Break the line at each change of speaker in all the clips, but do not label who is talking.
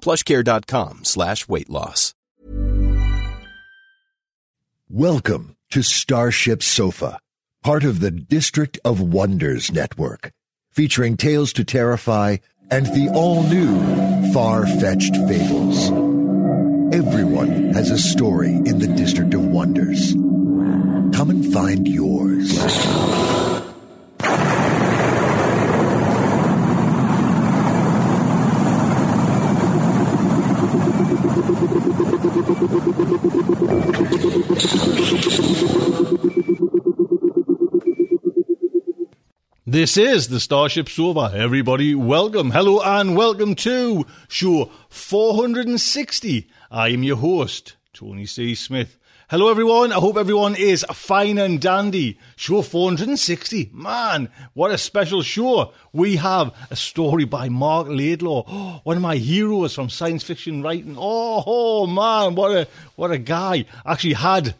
plushcare.com slash weight loss.
Welcome to Starship Sofa, part of the District of Wonders network, featuring Tales to Terrify and the all-new Far-Fetched Fables. Everyone has a story in the District of Wonders. Come and find yours.
This is the Starship Sofa. Everybody, welcome, hello, and welcome to show 460. I am your host, Tony C. Smith. Hello, everyone. I hope everyone is fine and dandy. Show 460. Man, what a special show. We have a story by Marc Laidlaw, one of my heroes from science fiction writing. Oh, oh man, what a, what a guy. Actually had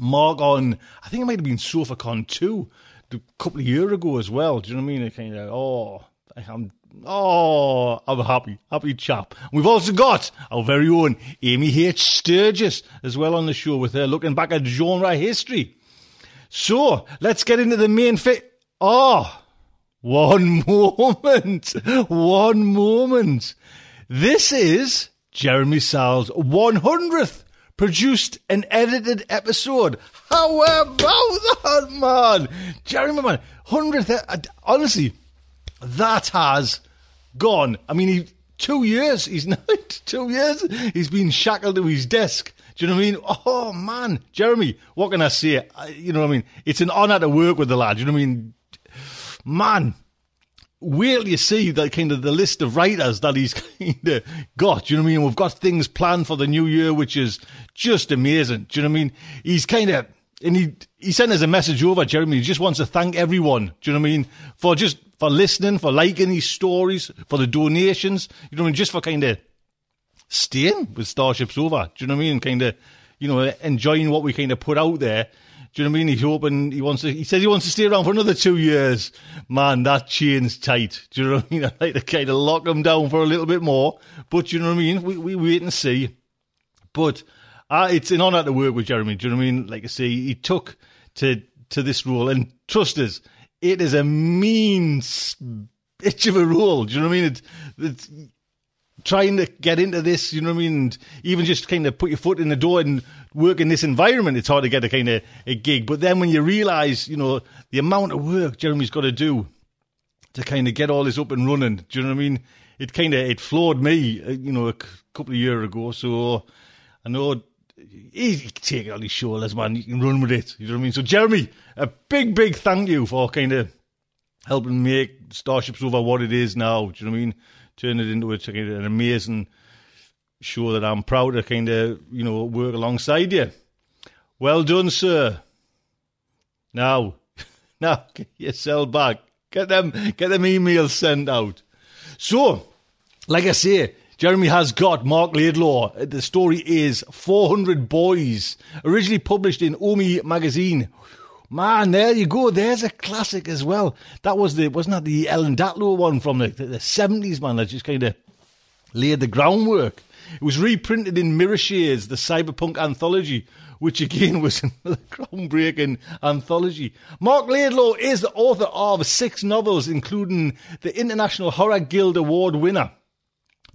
Marc on, I think it might have been SofaCon 2 a couple of years ago as well. Do you know what I mean? It kind of, oh, I'm, oh, I'm happy, happy chap. We've also got our very own Amy H. Sturgis as well on the show with her looking back at genre history. So let's get into the main fit. Oh, one moment, one moment. This is Jeremy Szal's 100th produced and edited episode. How about that, man? Jeremy, man, 100th, uh, honestly, that has gone. I mean, he, two years, he's not, two years, he's been shackled to his desk. Do you know what I mean? Oh, man. Jeremy, what can I say? I, you know what I mean? It's an honour to work with the lad. Do you know what I mean? Man, will you see that kind of the list of writers that he's kind of got. Do you know what I mean? We've got things planned for the new year, which is just amazing. Do you know what I mean? He's kind of, and he, he sent us a message over, Jeremy. He just wants to thank everyone. Do you know what I mean? For just, for listening, for liking these stories, for the donations. You know I mean? Just for kind of staying with Starship Sofa. Do you know what I mean? Kind of, you know, enjoying what we kind of put out there. Do you know what I mean? He's hoping he wants to. He says he wants to stay around for another two years. Man, that chain's tight. Do you know what I mean? I like to kind of lock him down for a little bit more. But you know what I mean? We we wait and see. But uh, it's an honour to work with Jeremy. Do you know what I mean? Like I say, he took to to this role, and trust us, it is a mean bitch of a role. Do you know what I mean? It, it's trying to get into this. You know what I mean? And even just kind of put your foot in the door and work in this environment, it's hard to get a kind of a gig. But then when you realise, you know, the amount of work Jeremy's got to do to kind of get all this up and running, do you know what I mean? It kind of it floored me, uh, you know, a couple of years ago. So I know he take it on his shoulders, man. You can run with it. You know what I mean? So Jeremy, a big, big thank you for kind of helping make Starship Sofa what it is now. Do you know what I mean? Turn it into a, an amazing show that I'm proud to kind of, you know, work alongside you. Well done, sir. Now, now get yourself back. Get them, get them emails sent out. So, like I say, Jeremy has got Marc Laidlaw. Uh, the story is 400 Boys, originally published in Omni magazine. Man, there you go. There's a classic as well. That was the wasn't that the Ellen Datlow one from the, the, 70s, man, that just kind of laid the groundwork. It was reprinted in Mirror Shades, the cyberpunk anthology, which again was another groundbreaking anthology. Marc Laidlaw is the author of six novels, including the International Horror Guild Award winner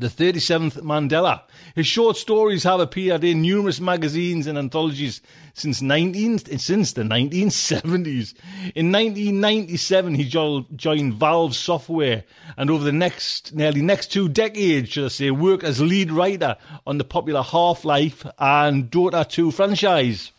the 37th Mandala. His short stories have appeared in numerous magazines and anthologies since 19 since the 1970s. In 1997, he jo- joined Valve Software, and over the next nearly next two decades, should I say, worked as lead writer on the popular Half-Life and Dota 2 franchise.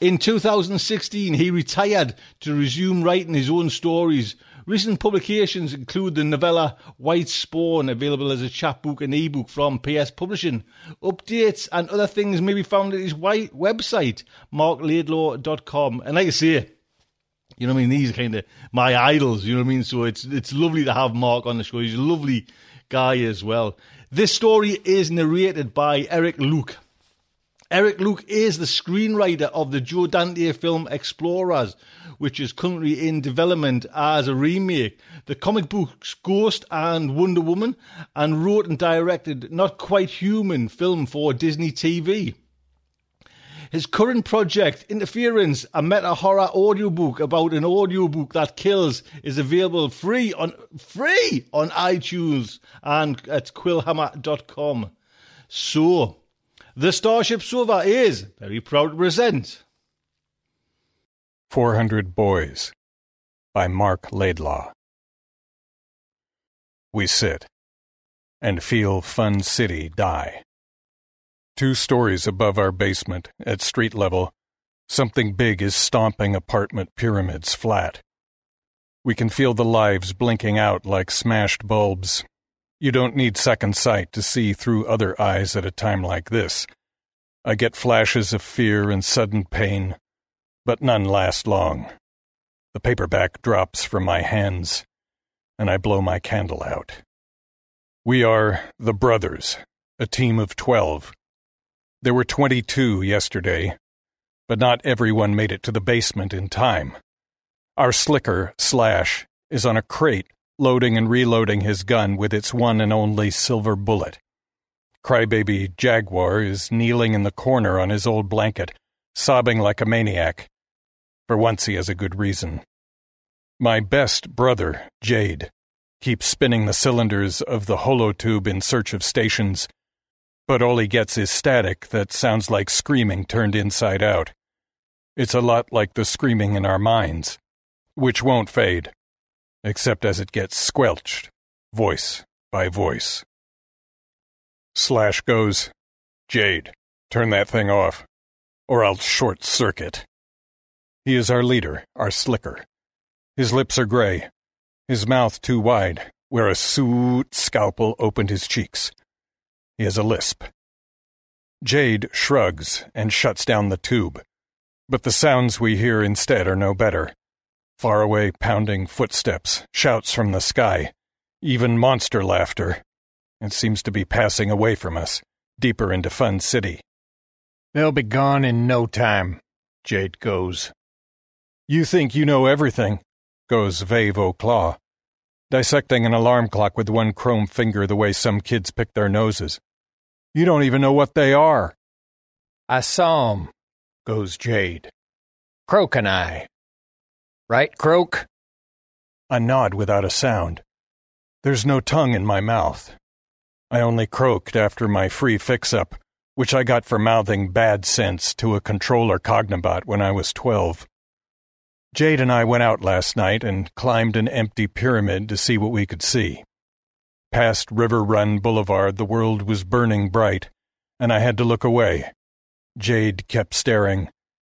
In 2016, he retired to resume writing his own stories Recent publications include the novella White Spawn, available as a chapbook and ebook from PS Publishing. Updates and other things may be found at his white website, marklaidlaw.com. And like I say, you know what I mean? These are kind of my idols, you know what I mean? So it's it's lovely to have Marc on the show. He's a lovely guy as well. This story is narrated by Eric Luke. Eric Luke is the screenwriter of the Joe Dante film Explorers, which is currently in development as a remake. The comic books Ghost and Wonder Woman, and wrote and directed Not Quite Human film for Disney TV. His current project, Interference, a meta horror audiobook about an audiobook that kills, is available free on free on iTunes and at quillhammer.com. So, the Starship Sofa is very proud to present
400 Boys by Marc Laidlaw. We sit and feel Fun City die. Two stories above our basement, at street level, something big is stomping apartment pyramids flat. We can feel the lives blinking out like smashed bulbs, you don't need second sight to see through other eyes at a time like this. I get flashes of fear and sudden pain, but none last long. The paperback drops from my hands, and I blow my candle out. We are the brothers, a team of twelve. There were twenty two yesterday, but not everyone made it to the basement in time. Our slicker, Slash, is on a crate loading and reloading his gun with its one and only silver bullet. Crybaby Jaguar is kneeling in the corner on his old blanket, sobbing like a maniac. For once he has a good reason. My best brother, Jade, keeps spinning the cylinders of the holotube in search of stations, but all he gets is static that sounds like screaming turned inside out. It's a lot like the screaming in our minds, which won't fade except as it gets squelched, voice by voice. Slash goes, Jade, turn that thing off, or I'll short circuit. He is our leader, our slicker. His lips are gray, his mouth too wide, where a suit scalpel opened his cheeks. He has a lisp. Jade shrugs and shuts down the tube, but the sounds we hear instead are no better. Faraway pounding footsteps, shouts from the sky, even monster laughter. It seems to be passing away from us, deeper into Fun City.
They'll be gone in no time, Jade goes.
You think you know everything, goes Vave O'Claw, dissecting an alarm clock with one chrome finger the way some kids pick their noses. You don't even know what they are.
I saw 'em, goes Jade. Croak and I. Right, Croak?
I nod without a sound. There's no tongue in my mouth. I only croaked after my free fix up, which I got for mouthing bad sense to a controller Cognobot when I was 12. Jade and I went out last night and climbed an empty pyramid to see what we could see. Past River Run Boulevard, the world was burning bright, and I had to look away. Jade kept staring,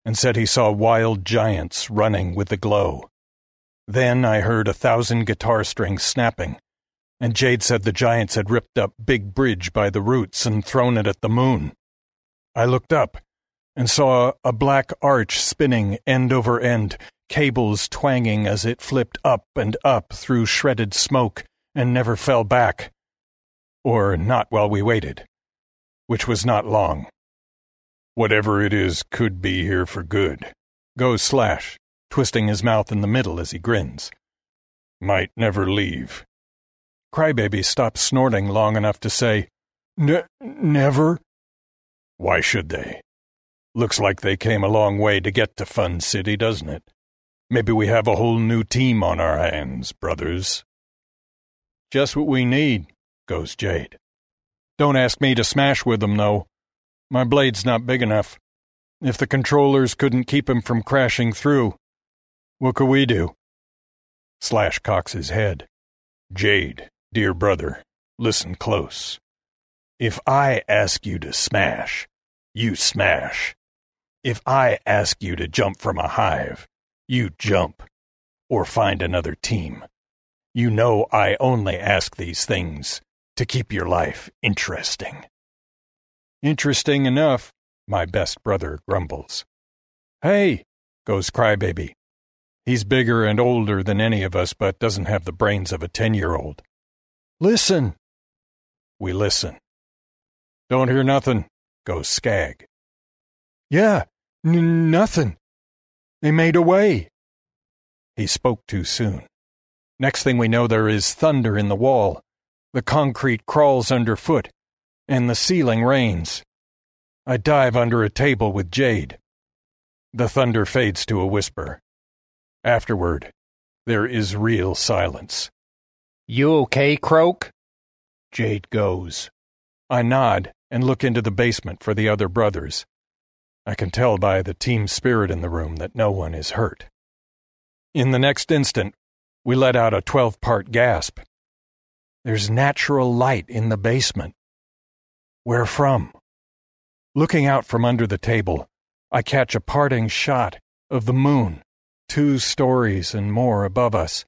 and said he saw wild giants running with the glow. Then I heard a thousand guitar strings snapping, and Jade said the giants had ripped up Big Bridge by the roots and thrown it at the moon. I looked up and saw a black arch spinning end over end, cables twanging as it flipped up and up through shredded smoke and never fell back. Or not while we waited, which was not long.
Whatever it is could be here for good.
Goes Slash, twisting his mouth in the middle as he grins.
Might never leave.
Crybaby stops snorting long enough to say,
N- never? Why should they? Looks like they came a long way to get to Fun City, doesn't it? Maybe we have a whole new team on our hands, brothers.
Just what we need, goes Jade. Don't ask me to smash with them, though. My blade's not big enough. If the controllers couldn't keep him from crashing through, what could we do?
Slash cocks his head. Jade, dear brother, listen close. If I ask you to smash, you smash. If I ask you to jump from a hive, you jump. Or find another team. You know I only ask these things to keep your life interesting.
Interesting enough, my best brother grumbles. Hey, goes Crybaby. He's bigger and older than any of us, but doesn't have the brains of a ten year old.
Listen. We listen.
Don't hear nothing, goes Skag.
Yeah, n- nothing. They made away.
He spoke too soon. Next thing we know, there is thunder in the wall. The concrete crawls underfoot, and the ceiling rains. I dive under a table with Jade. The thunder fades to a whisper. Afterward, there is real silence.
You okay, Croak?
Jade goes. I nod and look into the basement for the other brothers. I can tell by the team spirit in the room that no one is hurt. In the next instant, we let out a 12 part gasp. There's natural light in the basement. Where from? Looking out from under the table, I catch a parting shot of the moon, two stories and more above us.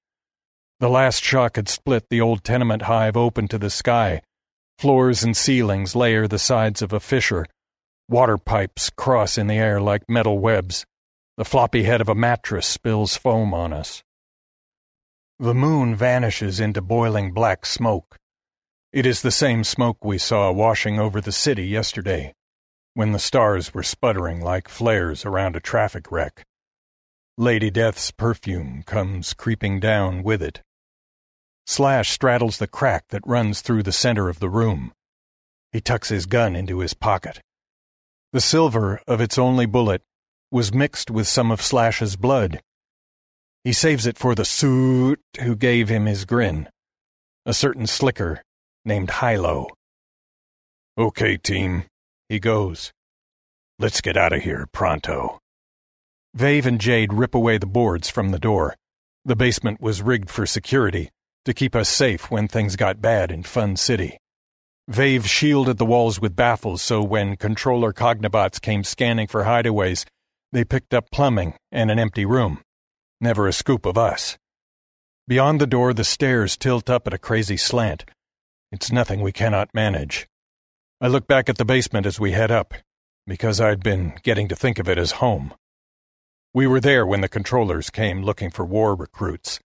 The last shock had split the old tenement hive open to the sky. Floors and ceilings layer the sides of a fissure. Water pipes cross in the air like metal webs. The floppy head of a mattress spills foam on us. The moon vanishes into boiling black smoke. It is the same smoke we saw washing over the city yesterday when the stars were sputtering like flares around a traffic wreck. Lady Death's perfume comes creeping down with it. Slash straddles the crack that runs through the center of the room. He tucks his gun into his pocket. The silver of its only bullet was mixed with some of Slash's blood. He saves it for the suit who gave him his grin, a certain slicker named Hilo.
Okay, team, he goes. Let's get out of here pronto.
Vave and Jade rip away the boards from the door. The basement was rigged for security, to keep us safe when things got bad in Fun City. Vave shielded the walls with baffles so when controller cognibots came scanning for hideaways, they picked up plumbing and an empty room. Never a scoop of us. Beyond the door, the stairs tilt up at a crazy slant. It's nothing we cannot manage. I look back at the basement as we head up, because I'd been getting to think of it as home. We were there when the controllers came looking for war recruits.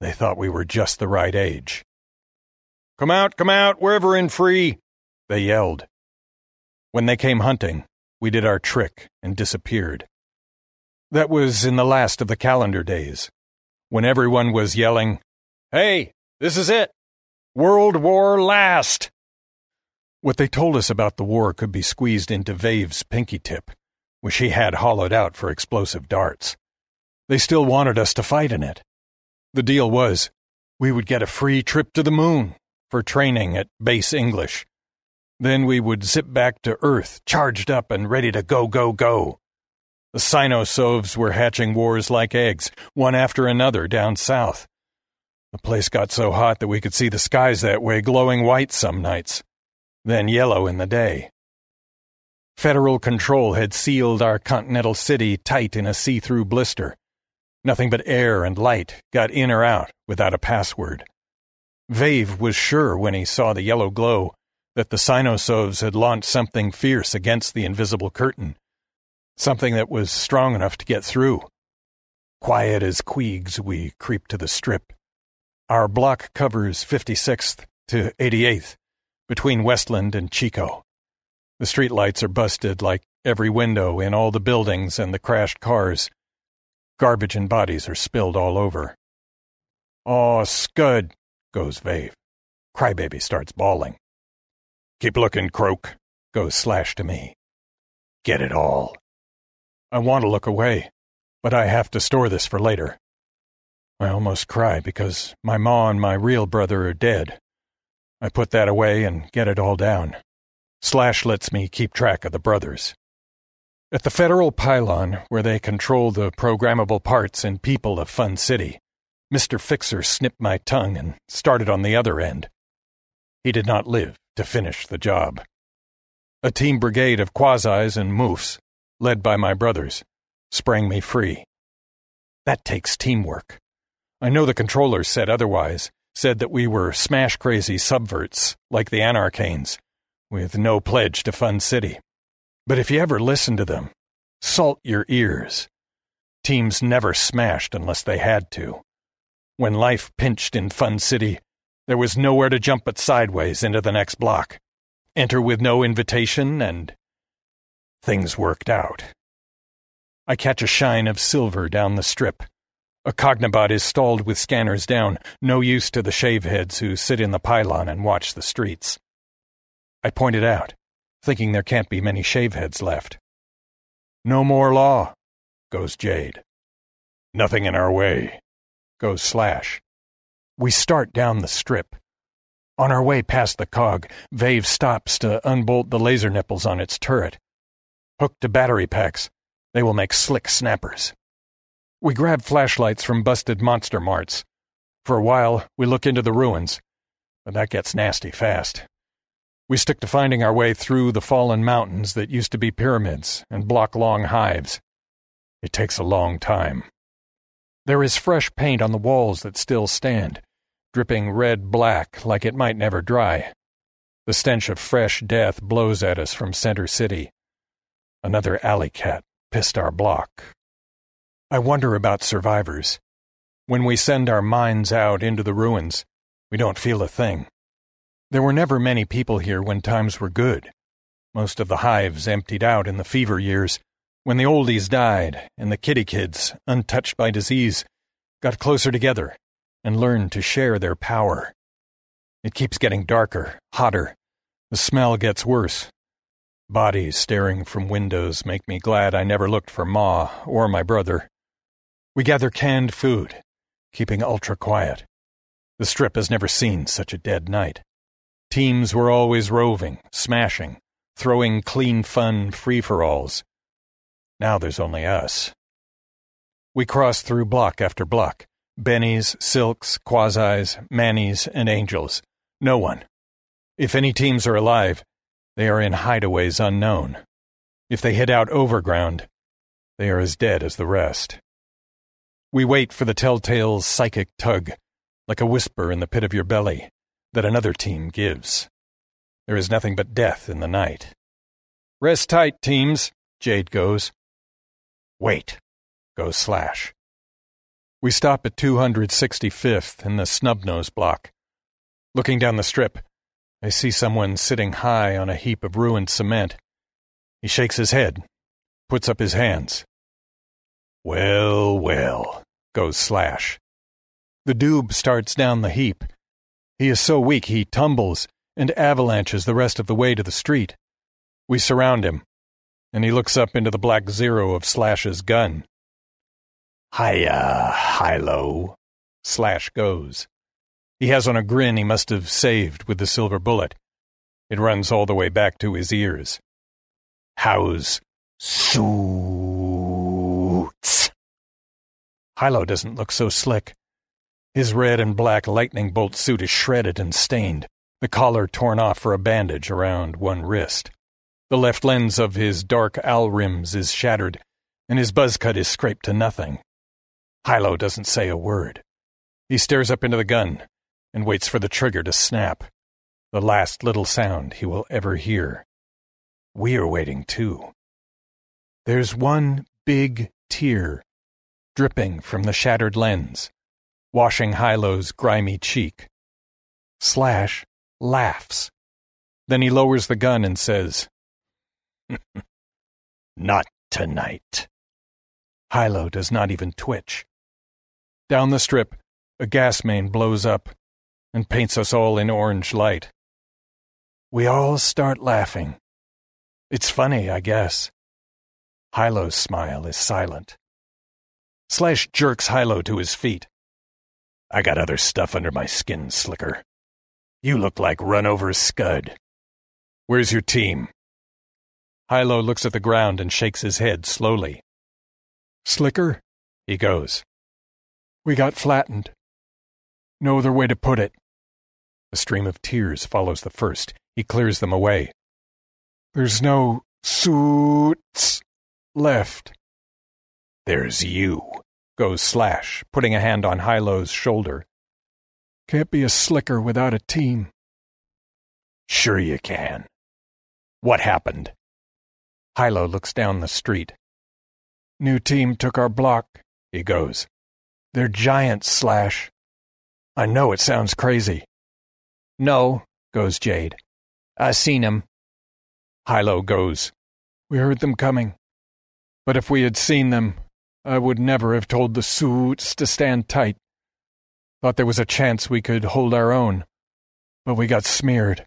They thought we were just the right age. Come out, come out, we're ever in free, they yelled. When they came hunting, we did our trick and disappeared. That was in the last of the calendar days, when everyone was yelling, Hey, this is it! World War Last! What they told us about the war could be squeezed into Vave's pinky tip, which he had hollowed out for explosive darts. They still wanted us to fight in it. The deal was we would get a free trip to the moon for training at base English. Then we would zip back to Earth, charged up and ready to go, go, go. The Sinosovs were hatching wars like eggs, one after another down south. The place got so hot that we could see the skies that way glowing white some nights then yellow in the day. Federal control had sealed our continental city tight in a see through blister. Nothing but air and light got in or out without a password. Vave was sure when he saw the yellow glow that the Sinosovs had launched something fierce against the invisible curtain, something that was strong enough to get through. Quiet as queegs, we creep to the strip. Our block covers 56th to 88th, between Westland and Chico. The streetlights are busted like every window in all the buildings and the crashed cars. Garbage and bodies are spilled all over. Aw, Scud, goes Vave. Crybaby starts bawling. Keep looking, Croak, goes Slash to me. Get it all. I want to look away, but I have to store this for later. I almost cry because my ma and my real brother are dead. I put that away and get it all down. Slash lets me keep track of the brothers. At the federal pylon, where they control the programmable parts and people of Fun City, Mr. Fixer snipped my tongue and started on the other end. He did not live to finish the job. A team brigade of quasis and moofs, led by my brothers, sprang me free. That takes teamwork. I know the controllers said otherwise, said that we were smash crazy subverts, like the Anarchanes, with no pledge to Fun City. But if you ever listen to them, salt your ears. Teams never smashed unless they had to. When life pinched in Fun City, there was nowhere to jump but sideways into the next block. Enter with no invitation, and things worked out. I catch a shine of silver down the strip a Cognobot is stalled with scanners down, no use to the shaveheads who sit in the pylon and watch the streets. I point it out, thinking there can't be many shaveheads left. No more law, goes Jade. Nothing in our way, goes Slash. We start down the strip. On our way past the cog, Vave stops to unbolt the laser nipples on its turret. Hooked to battery packs, they will make slick snappers. We grab flashlights from busted monster marts. For a while, we look into the ruins, but that gets nasty fast. We stick to finding our way through the fallen mountains that used to be pyramids and block long hives. It takes a long time. There is fresh paint on the walls that still stand, dripping red black like it might never dry. The stench of fresh death blows at us from Center City. Another alley cat pissed our block. I wonder about survivors. When we send our minds out into the ruins, we don't feel a thing. There were never many people here when times were good. Most of the hives emptied out in the fever years, when the oldies died and the kitty kids, untouched by disease, got closer together and learned to share their power. It keeps getting darker, hotter. The smell gets worse. Bodies staring from windows make me glad I never looked for Ma or my brother. We gather canned food, keeping ultra quiet. The strip has never seen such a dead night. Teams were always roving, smashing, throwing clean fun free for alls. Now there's only us. We cross through block after block Bennies, Silks, Quasis, Mannies, and Angels. No one. If any teams are alive, they are in hideaways unknown. If they head out overground, they are as dead as the rest. We wait for the telltale psychic tug, like a whisper in the pit of your belly, that another team gives. There is nothing but death in the night. Rest tight, teams, Jade goes. Wait, goes Slash. We stop at 265th in the Snubnose block. Looking down the strip, I see someone sitting high on a heap of ruined cement. He shakes his head, puts up his hands. Well, well, goes Slash. The doob starts down the heap. He is so weak he tumbles and avalanches the rest of the way to the street. We surround him, and he looks up into the black zero of Slash's gun. Hiya, Hilo, Slash goes. He has on a grin he must have saved with the silver bullet. It runs all the way back to his ears. How's suits? Hilo doesn't look so slick. His red and black lightning bolt suit is shredded and stained, the collar torn off for a bandage around one wrist. The left lens of his dark owl rims is shattered, and his buzz cut is scraped to nothing. Hilo doesn't say a word. He stares up into the gun and waits for the trigger to snap, the last little sound he will ever hear. We are waiting too. There's one big tear dripping from the shattered lens, washing Hilo's grimy cheek. Slash laughs. Then he lowers the gun and says, Not tonight. Hilo does not even twitch. Down the strip, a gas main blows up and paints us all in orange light. We all start laughing. It's funny, I guess. Hilo's smile is silent. Slash jerks Hilo to his feet. I got other stuff under my skin, Slicker. You look like run over scud. Where's your team? Hilo looks at the ground and shakes his head slowly. Slicker, he goes. We got flattened. No other way to put it. A stream of tears follows the first. He clears them away. There's no suits left. There's you, goes Slash, putting a hand on Hilo's shoulder. Can't be a slicker without a team. Sure you can. What happened? Hilo looks down the street. New team took our block, he goes. They're giants, Slash. I know it sounds crazy.
No, goes Jade. I seen 'em.
Hilo goes. We heard them coming. But if we had seen them, I would never have told the suits to stand tight. Thought there was a chance we could hold our own. But we got smeared.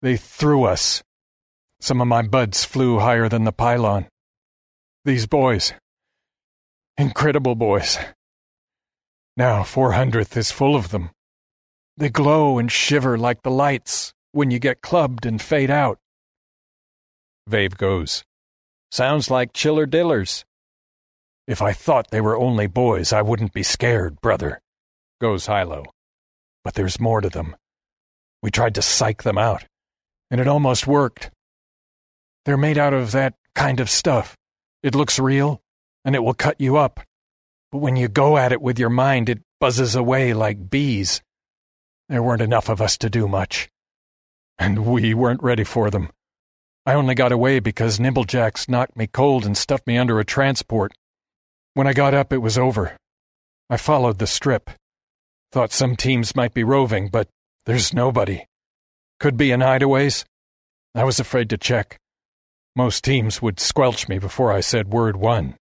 They threw us. Some of my buds flew higher than the pylon. These boys. Incredible boys. Now 400th is full of them. They glow and shiver like the lights when you get clubbed and fade out. Vave goes.
Sounds like chiller dillers.
If I thought they were only boys, I wouldn't be scared, brother, goes Hilo. But there's more to them. We tried to psych them out, and it almost worked. They're made out of that kind of stuff. It looks real, and it will cut you up. But when you go at it with your mind, it buzzes away like bees. There weren't enough of us to do much. And we weren't ready for them. I only got away because Nimblejacks knocked me cold and stuffed me under a transport. When I got up, it was over. I followed the strip. Thought some teams might be roving, but there's nobody. Could be in hideaways. I was afraid to check. Most teams would squelch me before I said word one.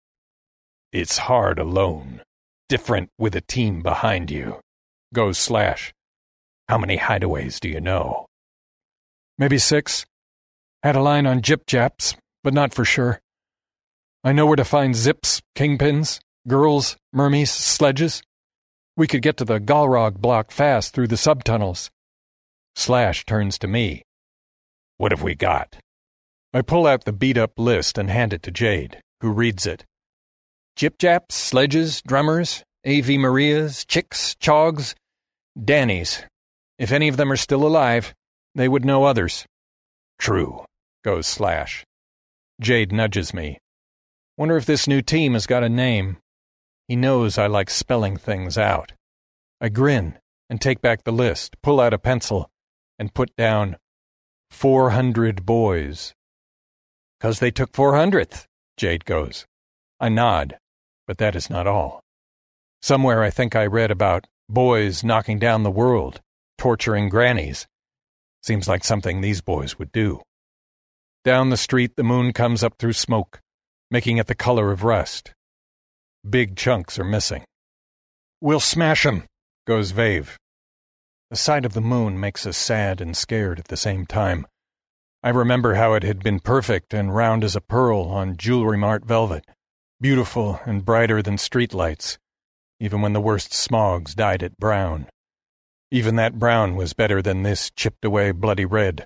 It's hard alone. Different with a team behind you. Goes Slash. How many hideaways do you know? Maybe six. Had a line on Jip Japs, but not for sure. I know where to find zips, kingpins, girls, mermies, sledges. We could get to the Galrog block fast through the subtunnels. Slash turns to me. What have we got? I pull out the beat up list and hand it to Jade, who reads it.
Jip Japs, sledges, drummers, A.V. Marias, chicks, chogs, Dannies. If any of them are still alive, they would know others.
True, goes Slash. Jade nudges me. Wonder if this new team has got a name. He knows I like spelling things out. I grin and take back the list, pull out a pencil, and put down 400 boys. Because they took 400th, Jade goes. I nod, but that is not all. Somewhere I think I read about boys knocking down the world, torturing grannies. Seems like something these boys would do. Down the street, the moon comes up through smoke, making it the color of rust. Big chunks are missing. We'll smash 'em, goes Vave. The sight of the moon makes us sad and scared at the same time. I remember how it had been perfect and round as a pearl on Jewelry Mart velvet, beautiful and brighter than streetlights, even when the worst smogs dyed it brown. Even that brown was better than this chipped away bloody red.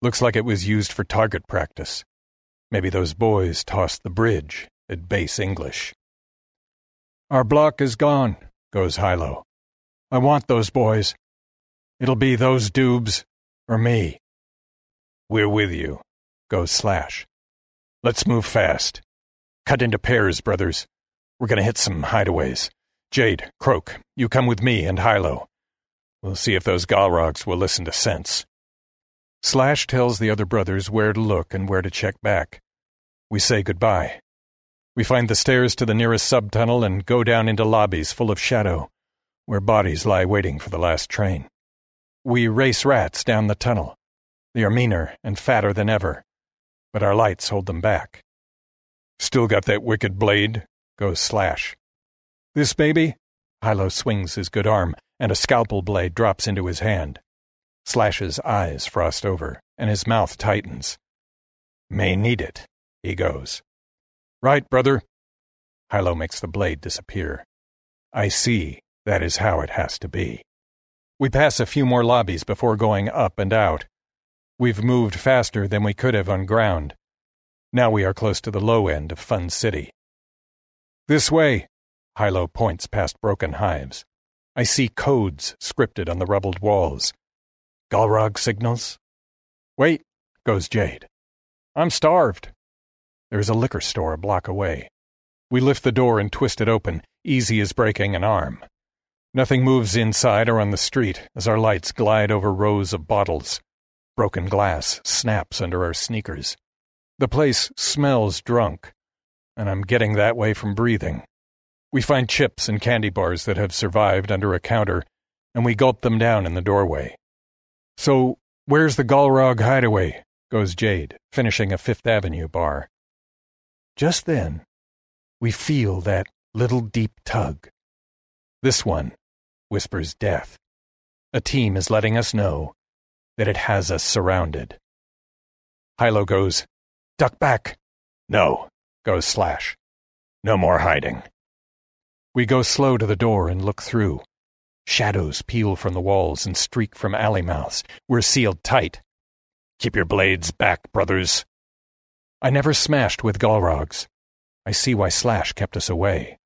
Looks like it was used for target practice. Maybe those boys tossed the bridge at base English. Our block is gone, goes Hilo. I want those boys. It'll be those dubes or me. We're with you, goes Slash. Let's move fast. Cut into pairs, brothers. We're gonna hit some hideaways. Jade, Croak, you come with me and Hilo. We'll see if those Galrogs will listen to sense. Slash tells the other brothers where to look and where to check back. We say goodbye. We find the stairs to the nearest subtunnel and go down into lobbies full of shadow, where bodies lie waiting for the last train. We race rats down the tunnel. They are meaner and fatter than ever, but our lights hold them back. Still got that wicked blade, goes Slash. This baby? Hilo swings his good arm, and a scalpel blade drops into his hand. Slash's eyes frost over, and his mouth tightens. May need it, he goes. Right, brother. Hilo makes the blade disappear. I see that is how it has to be. We pass a few more lobbies before going up and out. We've moved faster than we could have on ground. Now we are close to the low end of Fun City. This way, Hilo points past broken hives. I see codes scripted on the rubbled walls. Galrog signals? Wait, goes Jade. I'm starved. There is a liquor store a block away. We lift the door and twist it open, easy as breaking an arm. Nothing moves inside or on the street as our lights glide over rows of bottles. Broken glass snaps under our sneakers. The place smells drunk, and I'm getting that way from breathing. We find chips and candy bars that have survived under a counter, and we gulp them down in the doorway. So, where's the Galrog hideaway? goes Jade, finishing a Fifth Avenue bar. Just then, we feel that little deep tug. This one whispers death. A team is letting us know that it has us surrounded. Hilo goes, Duck back. No, goes Slash. No more hiding. We go slow to the door and look through. Shadows peel from the walls and streak from alley mouths. We're sealed tight. Keep your blades back, brothers. I never smashed with Galrogs. I see why Slash kept us away.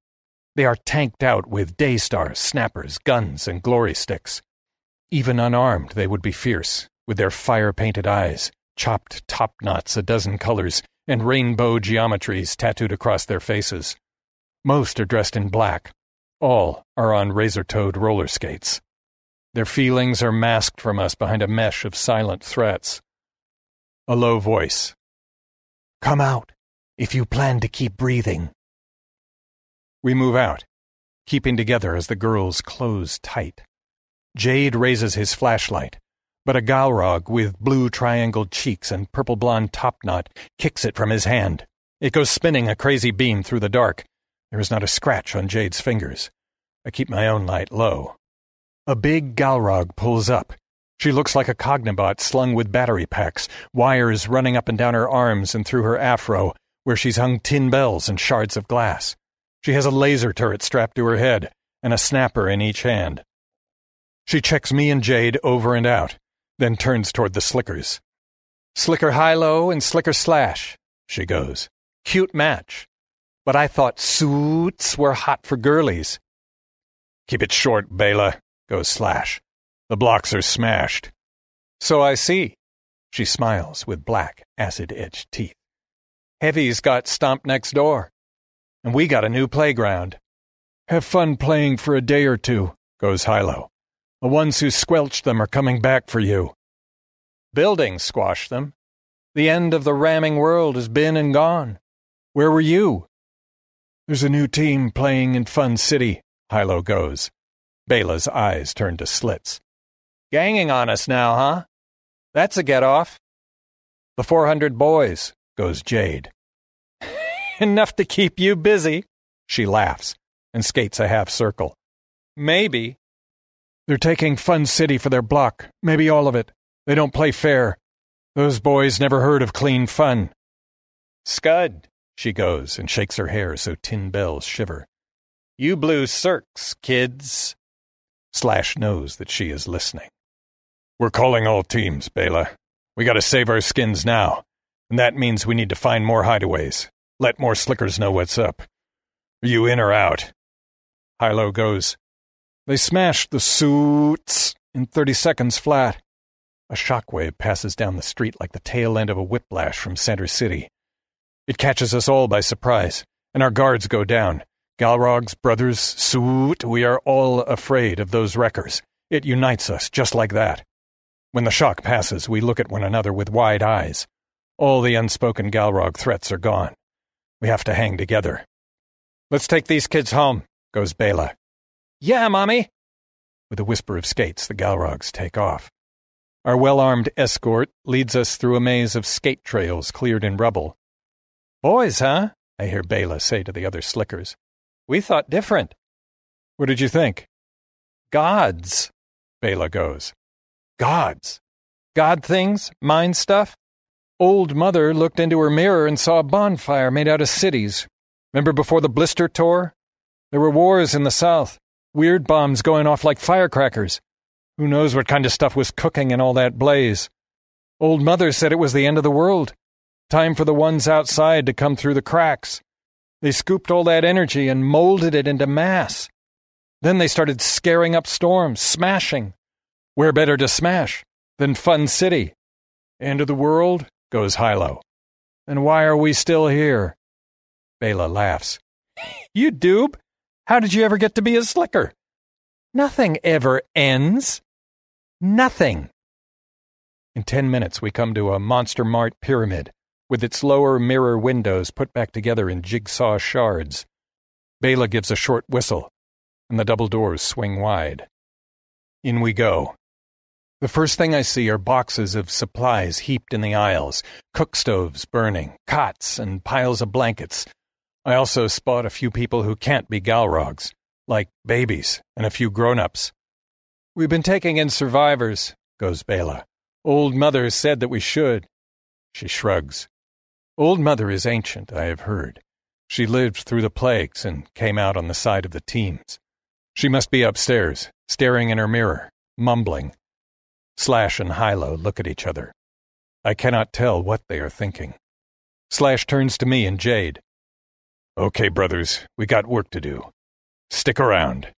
They are tanked out with daystars, snappers, guns, and glory sticks. Even unarmed, they would be fierce, with their fire painted eyes, chopped top knots a dozen colors, and rainbow geometries tattooed across their faces. Most are dressed in black. All are on razor toed roller skates. Their feelings are masked from us behind a mesh of silent threats. A low voice. Come out, if you plan to keep breathing. We move out, keeping together as the girls close tight. Jade raises his flashlight, but a Galrog with blue triangled cheeks and purple blonde topknot kicks it from his hand. It goes spinning a crazy beam through the dark, there is not a scratch on Jade's fingers. I keep my own light low. A big Galrog pulls up. She looks like a Cognobot slung with battery packs, wires running up and down her arms and through her afro, where she's hung tin bells and shards of glass. She has a laser turret strapped to her head and a snapper in each hand. She checks me and Jade over and out, then turns toward the Slickers. Slicker Hilo and Slicker Slash, she goes. Cute match but I thought suits were hot for girlies. Keep it short, Bela, goes Slash. The blocks are smashed. So I see. She smiles with black, acid edged teeth. Heavy's got stomped next door. And we got a new playground. Have fun playing for a day or two, goes Hilo. The ones who squelched them are coming back for you. Buildings squash them. The end of the ramming world has been and gone. Where were you? There's a new team playing in Fun City, Hilo goes. Bela's eyes turn to slits. Ganging on us now, huh? That's a get off. The 400 boys, goes Jade. Enough to keep you busy, she laughs and skates a half circle. Maybe. They're taking Fun City for their block, maybe all of it. They don't play fair. Those boys never heard of clean fun. Scud, she goes and shakes her hair so tin bells shiver. You blew circs, kids. Slash knows that she is listening. We're calling all teams, Bela. We gotta save our skins now, and that means we need to find more hideaways. Let more slickers know what's up. Are you in or out? Hilo goes, They smashed the suits in 30 seconds flat. A shockwave passes down the street like the tail end of a whiplash from Center City. It catches us all by surprise, and our guards go down. Galrogs, brothers, Suut, we are all afraid of those wreckers. It unites us just like that. When the shock passes, we look at one another with wide eyes. All the unspoken Galrog threats are gone. We have to hang together. Let's take these kids home, goes Bela. Yeah, Mommy. With a whisper of skates, the Galrogs take off. Our well armed escort leads us through a maze of skate trails cleared in rubble. Boys, huh? I hear Bela say to the other slickers. We thought different. What did you think? Gods, Bela goes. Gods. God things? Mind stuff? Old Mother looked into her mirror and saw a bonfire made out of cities. Remember before the blister tore? There were wars in the South, weird bombs going off like firecrackers. Who knows what kind of stuff was cooking in all that blaze? Old Mother said it was the end of the world. Time for the ones outside to come through the cracks. They scooped all that energy and molded it into mass. Then they started scaring up storms, smashing. Where better to smash than Fun City? End of the world? goes Hilo. Then why are we still here? Bela laughs. You doob! How did you ever get to be a slicker? Nothing ever ends. Nothing. In ten minutes, we come to a Monster Mart pyramid with its lower mirror windows put back together in jigsaw shards. Bela gives a short whistle, and the double doors swing wide. In we go. The first thing I see are boxes of supplies heaped in the aisles, cook stoves burning, cots, and piles of blankets. I also spot a few people who can't be Galrogs, like babies and a few grown ups. We've been taking in survivors, goes Bela. Old Mother said that we should. She shrugs. Old Mother is ancient, I have heard. She lived through the plagues and came out on the side of the teams. She must be upstairs, staring in her mirror, mumbling. Slash and Hilo look at each other. I cannot tell what they are thinking. Slash turns to me and Jade. Okay, brothers, we got work to do. Stick around.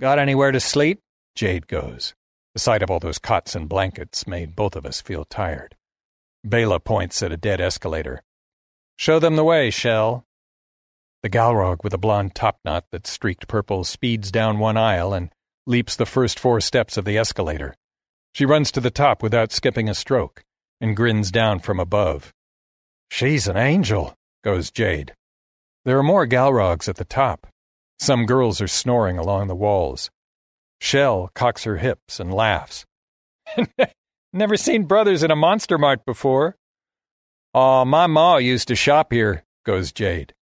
Got anywhere to sleep? Jade goes. The sight of all those cots and blankets made both of us feel tired. Bela points at a dead escalator. Show them the way, Shell. The Galrog with a blonde topknot that's streaked purple speeds down one aisle and leaps the first four steps of the escalator. She runs to the top without skipping a stroke and grins down from above. She's an angel, goes Jade. There are more Galrogs at the top. Some girls are snoring along the walls. Shell cocks her hips and laughs. Never seen brothers in a monster mart before. Aw, my ma used to shop here, goes Jade.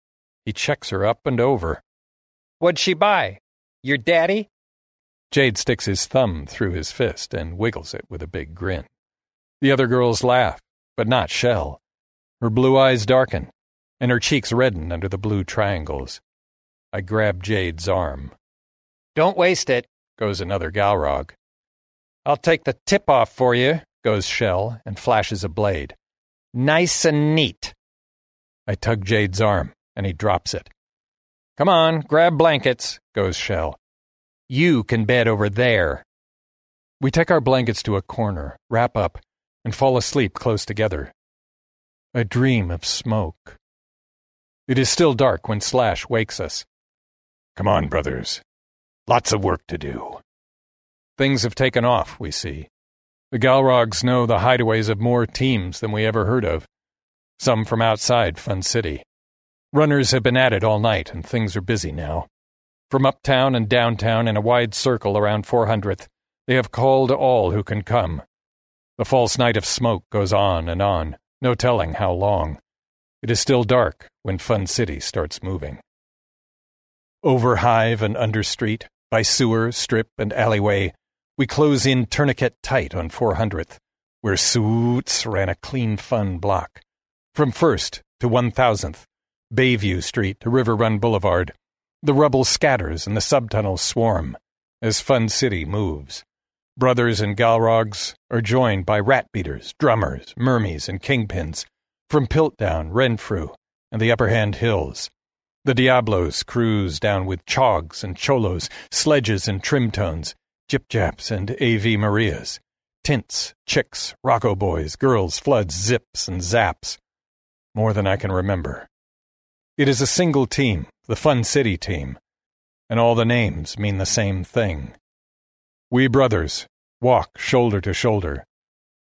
He checks her up and over. What'd she buy? Your daddy? Jade sticks his thumb through his fist and wiggles it with a big grin. The other girls laugh, but not Shell. Her blue eyes darken, and her cheeks redden under the blue triangles. I grab Jade's arm. Don't waste it, goes another Galrog. I'll take the tip off for you, goes Shell, and flashes a blade. Nice and neat. I tug Jade's arm and he drops it. Come on, grab blankets, goes Shell. You can bed over there. We take our blankets to a corner, wrap up, and fall asleep close together. A dream of smoke. It is still dark when Slash wakes us. Come on, brothers. Lots of work to do. Things have taken off, we see. The Galrogs know the hideaways of more teams than we ever heard of, some from outside Fun City. Runners have been at it all night, and things are busy now. From uptown and downtown in a wide circle around 400th, they have called all who can come. The false night of smoke goes on and on, no telling how long. It is still dark when Fun City starts moving. Over Hive and Under Street, by sewer, strip, and alleyway, we close in tourniquet tight on 400th, where Suits ran a clean fun block. From First to 1000th, Bayview Street to River Run Boulevard, the rubble scatters and the subtunnels swarm as Fun City moves. Brothers and Galrogs are joined by rat beaters, drummers, mermies, and kingpins from Piltdown, Renfrew, and the Upper Hand Hills. The Diablos cruise down with chogs and cholos, sledges and trimtones, jipjaps and A.V. Marias, tints, chicks, rocco boys, girls, floods, zips, and zaps. More than I can remember. It is a single team, the Fun City team, and all the names mean the same thing. We brothers walk shoulder to shoulder,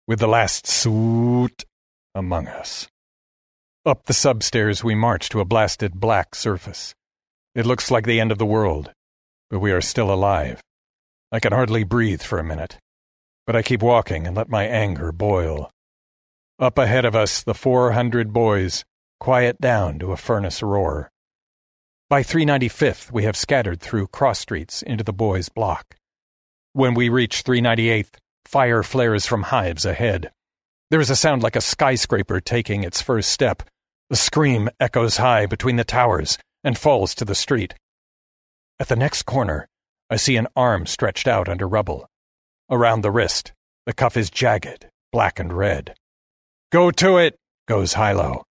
with the last suit among us. Up the substairs we march to a blasted black surface. It looks like the end of the world, but we are still alive. I can hardly breathe for a minute, but I keep walking and let my anger boil. Up ahead of us, the 400 boys quiet down to a furnace roar. By 395th, we have scattered through cross streets into the boys' block. When we reach 398th, Fire flares from hives ahead. There is a sound like a skyscraper taking its first step. The scream echoes high between the towers and falls to the street. At the next corner, I see an arm stretched out under rubble. Around the wrist, the cuff is jagged, black and red. Go to it, goes Hilo.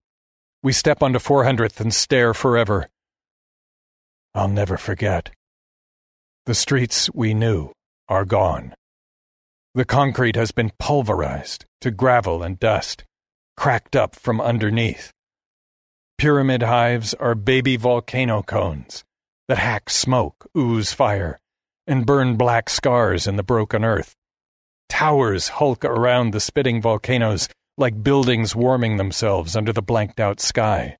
We step onto 400th and stare forever. I'll never forget. The streets we knew are gone. The concrete has been pulverized to gravel and dust, cracked up from underneath. Pyramid hives are baby volcano cones that hack smoke, ooze fire, and burn black scars in the broken earth. Towers hulk around the spitting volcanoes like buildings warming themselves under the blanked out sky.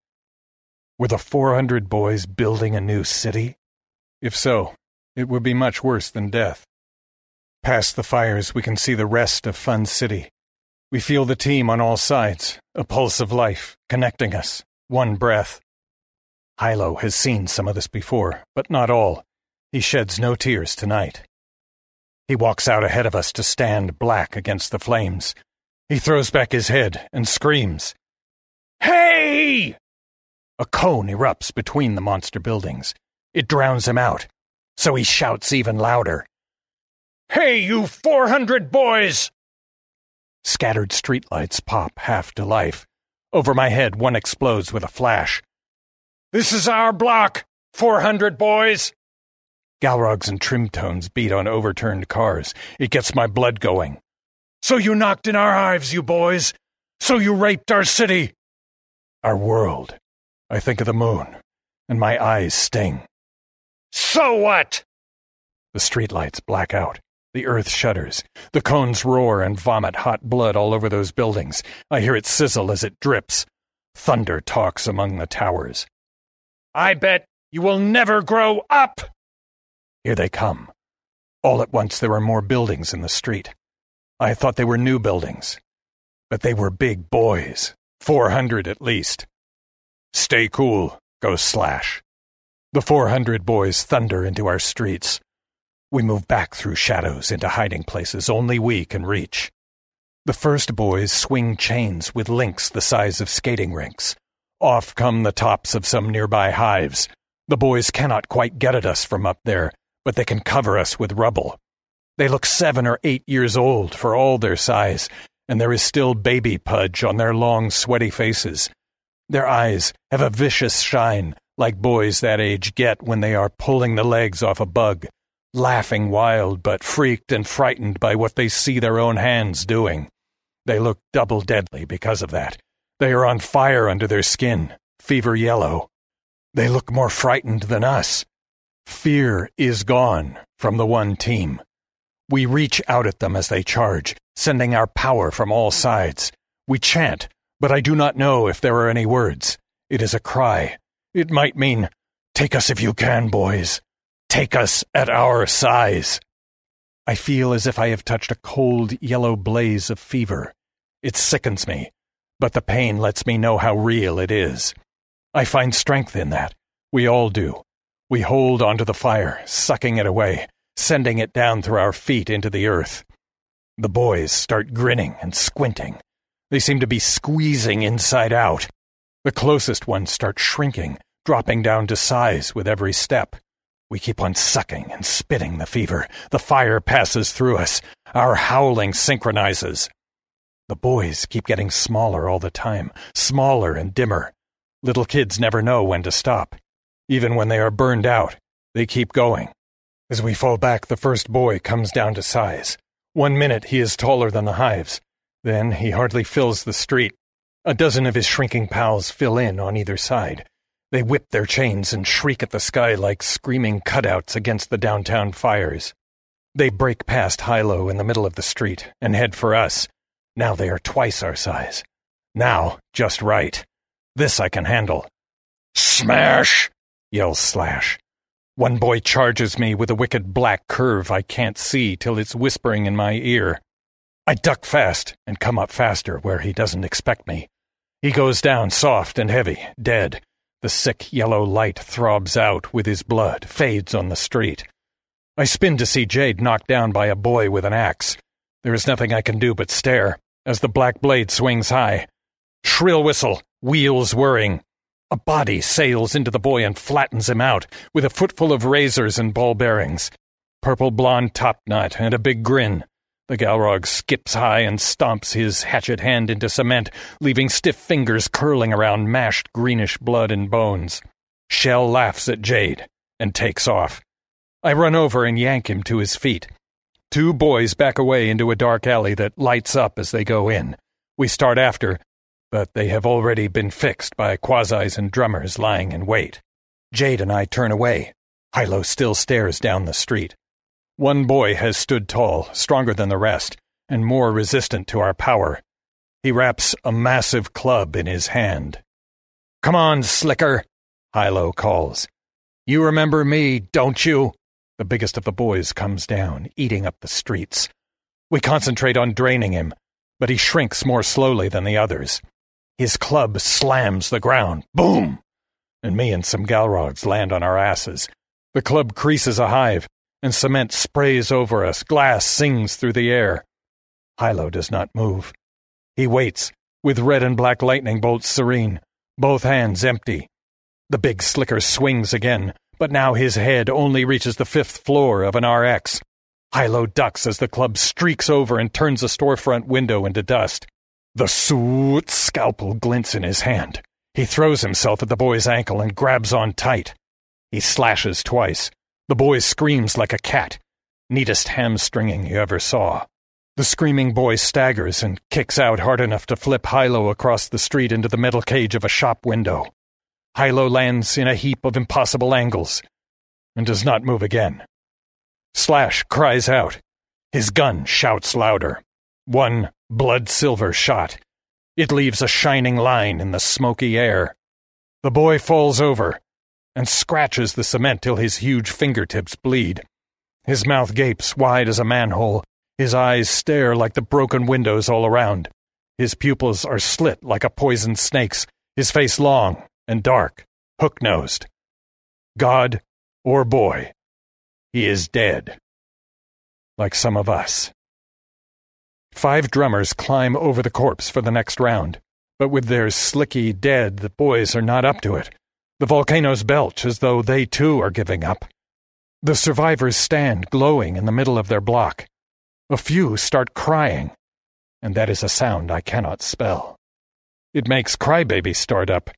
Were the 400 boys building a new city? If so, it would be much worse than death. Past the fires, we can see the rest of Fun City. We feel the team on all sides, a pulse of life, connecting us, one breath. Hilo has seen some of this before, but not all. He sheds no tears tonight. He walks out ahead of us to stand black against the flames. He throws back his head and screams. Hey! A cone erupts between the monster buildings. It drowns him out, so he shouts even louder. Hey, you 400 boys! Scattered streetlights pop half to life. Over my head, one explodes with a flash. This is our block, 400 boys! Galrogs and trimtones beat on overturned cars. It gets my blood going. So you knocked in our hives, you boys! So you raped our city! Our world. I think of the moon, and my eyes sting. So what? The streetlights black out. The earth shudders. The cones roar and vomit hot blood all over those buildings. I hear it sizzle as it drips. Thunder talks among the towers. I bet you will never grow up! Here they come. All at once there are more buildings in the street. I thought they were new buildings. But they were big boys. Four hundred at least. Stay cool, goes Slash. The four hundred boys thunder into our streets. We move back through shadows into hiding places only we can reach. The first boys swing chains with links the size of skating rinks. Off come the tops of some nearby hives. The boys cannot quite get at us from up there, but they can cover us with rubble. They look seven or eight years old for all their size, and there is still baby pudge on their long, sweaty faces. Their eyes have a vicious shine, like boys that age get when they are pulling the legs off a bug laughing wild but freaked and frightened by what they see their own hands doing. They look double deadly because of that. They are on fire under their skin, fever yellow. They look more frightened than us. Fear is gone from the one team. We reach out at them as they charge, sending our power from all sides. We chant, but I do not know if there are any words. It is a cry. It might mean, Take us if you can, boys. Take us at our size. I feel as if I have touched a cold yellow blaze of fever. It sickens me, but the pain lets me know how real it is. I find strength in that. We all do. We hold onto the fire, sucking it away, sending it down through our feet into the earth. The boys start grinning and squinting. They seem to be squeezing inside out. The closest ones start shrinking, dropping down to size with every step. We keep on sucking and spitting the fever. The fire passes through us. Our howling synchronizes. The boys keep getting smaller all the time, smaller and dimmer. Little kids never know when to stop. Even when they are burned out, they keep going. As we fall back, the first boy comes down to size. One minute he is taller than the hives. Then he hardly fills the street. A dozen of his shrinking pals fill in on either side. They whip their chains and shriek at the sky like screaming cutouts against the downtown fires. They break past Hilo in the middle of the street and head for us. Now they are twice our size. Now, just right. This I can handle. Smash! Yells Slash. One boy charges me with a wicked black curve I can't see till it's whispering in my ear. I duck fast and come up faster where he doesn't expect me. He goes down soft and heavy, dead, the sick yellow light throbs out with his blood, fades on the street. I spin to see Jade knocked down by a boy with an axe. There is nothing I can do but stare as the black blade swings high. Shrill whistle, wheels whirring. A body sails into the boy and flattens him out with a footful of razors and ball bearings. Purple blonde top knot and a big grin. The Galrog skips high and stomps his hatchet hand into cement, leaving stiff fingers curling around mashed greenish blood and bones. Shell laughs at Jade and takes off. I run over and yank him to his feet. Two boys back away into a dark alley that lights up as they go in. We start after, but they have already been fixed by quasis and drummers lying in wait. Jade and I turn away. Hilo still stares down the street. One boy has stood tall, stronger than the rest, and more resistant to our power. He wraps a massive club in his hand. Come on, slicker, Hilo calls. You remember me, don't you? The biggest of the boys comes down, eating up the streets. We concentrate on draining him, but he shrinks more slowly than the others. His club slams the ground. Boom! And me and some Galrogs land on our asses. The club creases a hive, and cement sprays over us. Glass sings through the air. Hilo does not move. He waits, with red and black lightning bolts serene, both hands empty. The big slicker swings again, but now his head only reaches the fifth floor of an RX. Hilo ducks as the club streaks over and turns a storefront window into dust. The soot scalpel glints in his hand. He throws himself at the boy's ankle and grabs on tight. He slashes twice. The boy screams like a cat. Neatest hamstringing you ever saw. The screaming boy staggers and kicks out hard enough to flip Hilo across the street into the metal cage of a shop window. Hilo lands in a heap of impossible angles and does not move again. Slash cries out. His gun shouts louder. One blood silver shot. It leaves a shining line in the smoky air. The boy falls over and scratches the cement till his huge fingertips bleed. His mouth gapes wide as a manhole. His eyes stare like the broken windows all around. His pupils are slit like a poisoned snake's, his face long and dark, hook nosed. God or boy, he is dead. Like some of us. Five drummers climb over the corpse for the next round, but with their slicky dead, the boys are not up to it. The volcanoes belch as though they too are giving up. The survivors stand glowing in the middle of their block. A few start crying, and that is a sound I cannot spell. It makes Crybaby start up,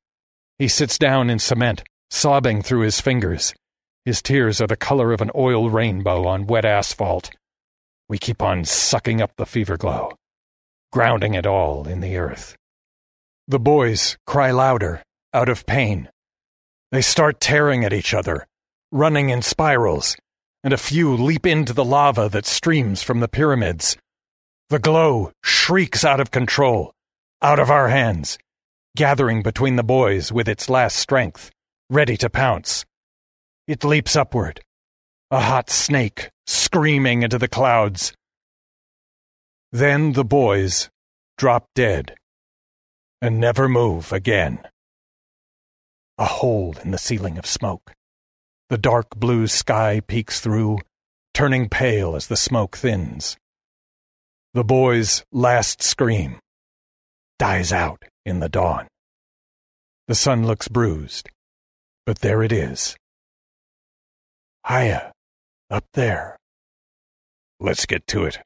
he sits down in cement, sobbing through his fingers. His tears are the color of an oil rainbow on wet asphalt. We keep on sucking up the fever glow, grounding it all in the earth. The boys cry louder, out of pain. They start tearing at each other, running in spirals, and a few leap into the lava that streams from the pyramids. The glow shrieks out of control, out of our hands, gathering between the boys with its last strength, ready to pounce. It leaps upward, a hot snake screaming into the clouds. Then the boys drop dead and never move again. A hole in the ceiling of smoke. The dark blue sky peeks through, turning pale as the smoke thins. The boy's last scream dies out in the dawn. The sun looks bruised, but there it is. Hiya, up there. Let's get to it.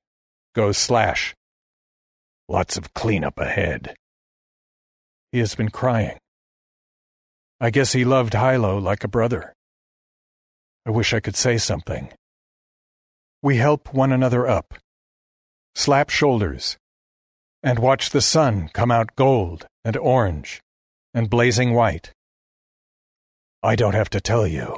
Go Slash. Lots of cleanup ahead. He has been crying. I guess he loved Hilo like a brother. I wish I could say something. We help one another up, slap shoulders, and watch the sun come out gold and orange and blazing white. I don't have to tell you.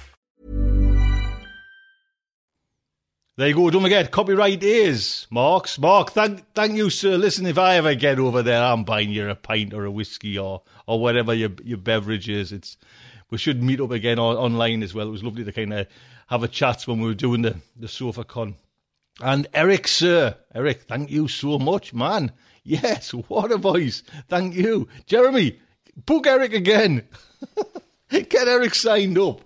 There you go. Don't forget, copyright is Marc's. Marc, thank thank you, sir. Listen, if I ever get over there, I'm buying you a pint or a whiskey or or whatever your your beverage is. It's we should meet up again on, online as well. It was lovely to kind of have a chat when we were doing the the sofa con. And Eric, sir, Eric, thank you so much, man. Yes, what a voice. Thank you, Jeremy. Book Eric again. Get Eric signed up.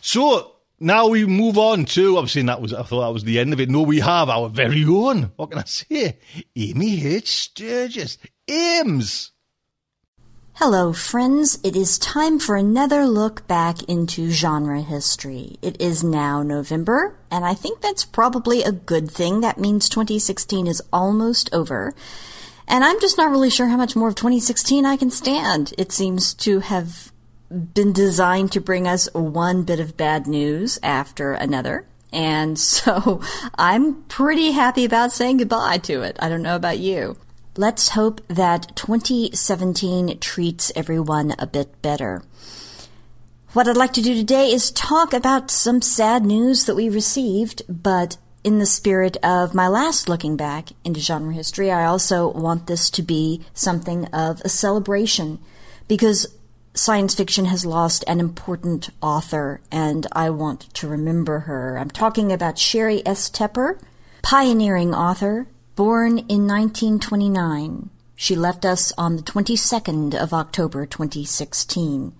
So now we move on to. I'm saying that was. I thought that was the end of it. No, we have our very own. What can I say? Amy H. Sturgis. Ames.
Hello, friends. It is time for another look back into genre history. It is now November, and I think that's probably a good thing. That means 2016 is almost over. And I'm just not really sure how much more of 2016 I can stand. It seems to have been designed to bring us one bit of bad news after another. And so I'm pretty happy about saying goodbye to it. I don't know about you. Let's hope that 2017 treats everyone a bit better. What I'd like to do today is talk about some sad news that we received, but in the spirit of my last looking back into genre history, I also want this to be something of a celebration because science fiction has lost an important author, and I want to remember her. I'm talking about Sheri S. Tepper, pioneering author, born in 1929. She left us on the 22nd of October 2016.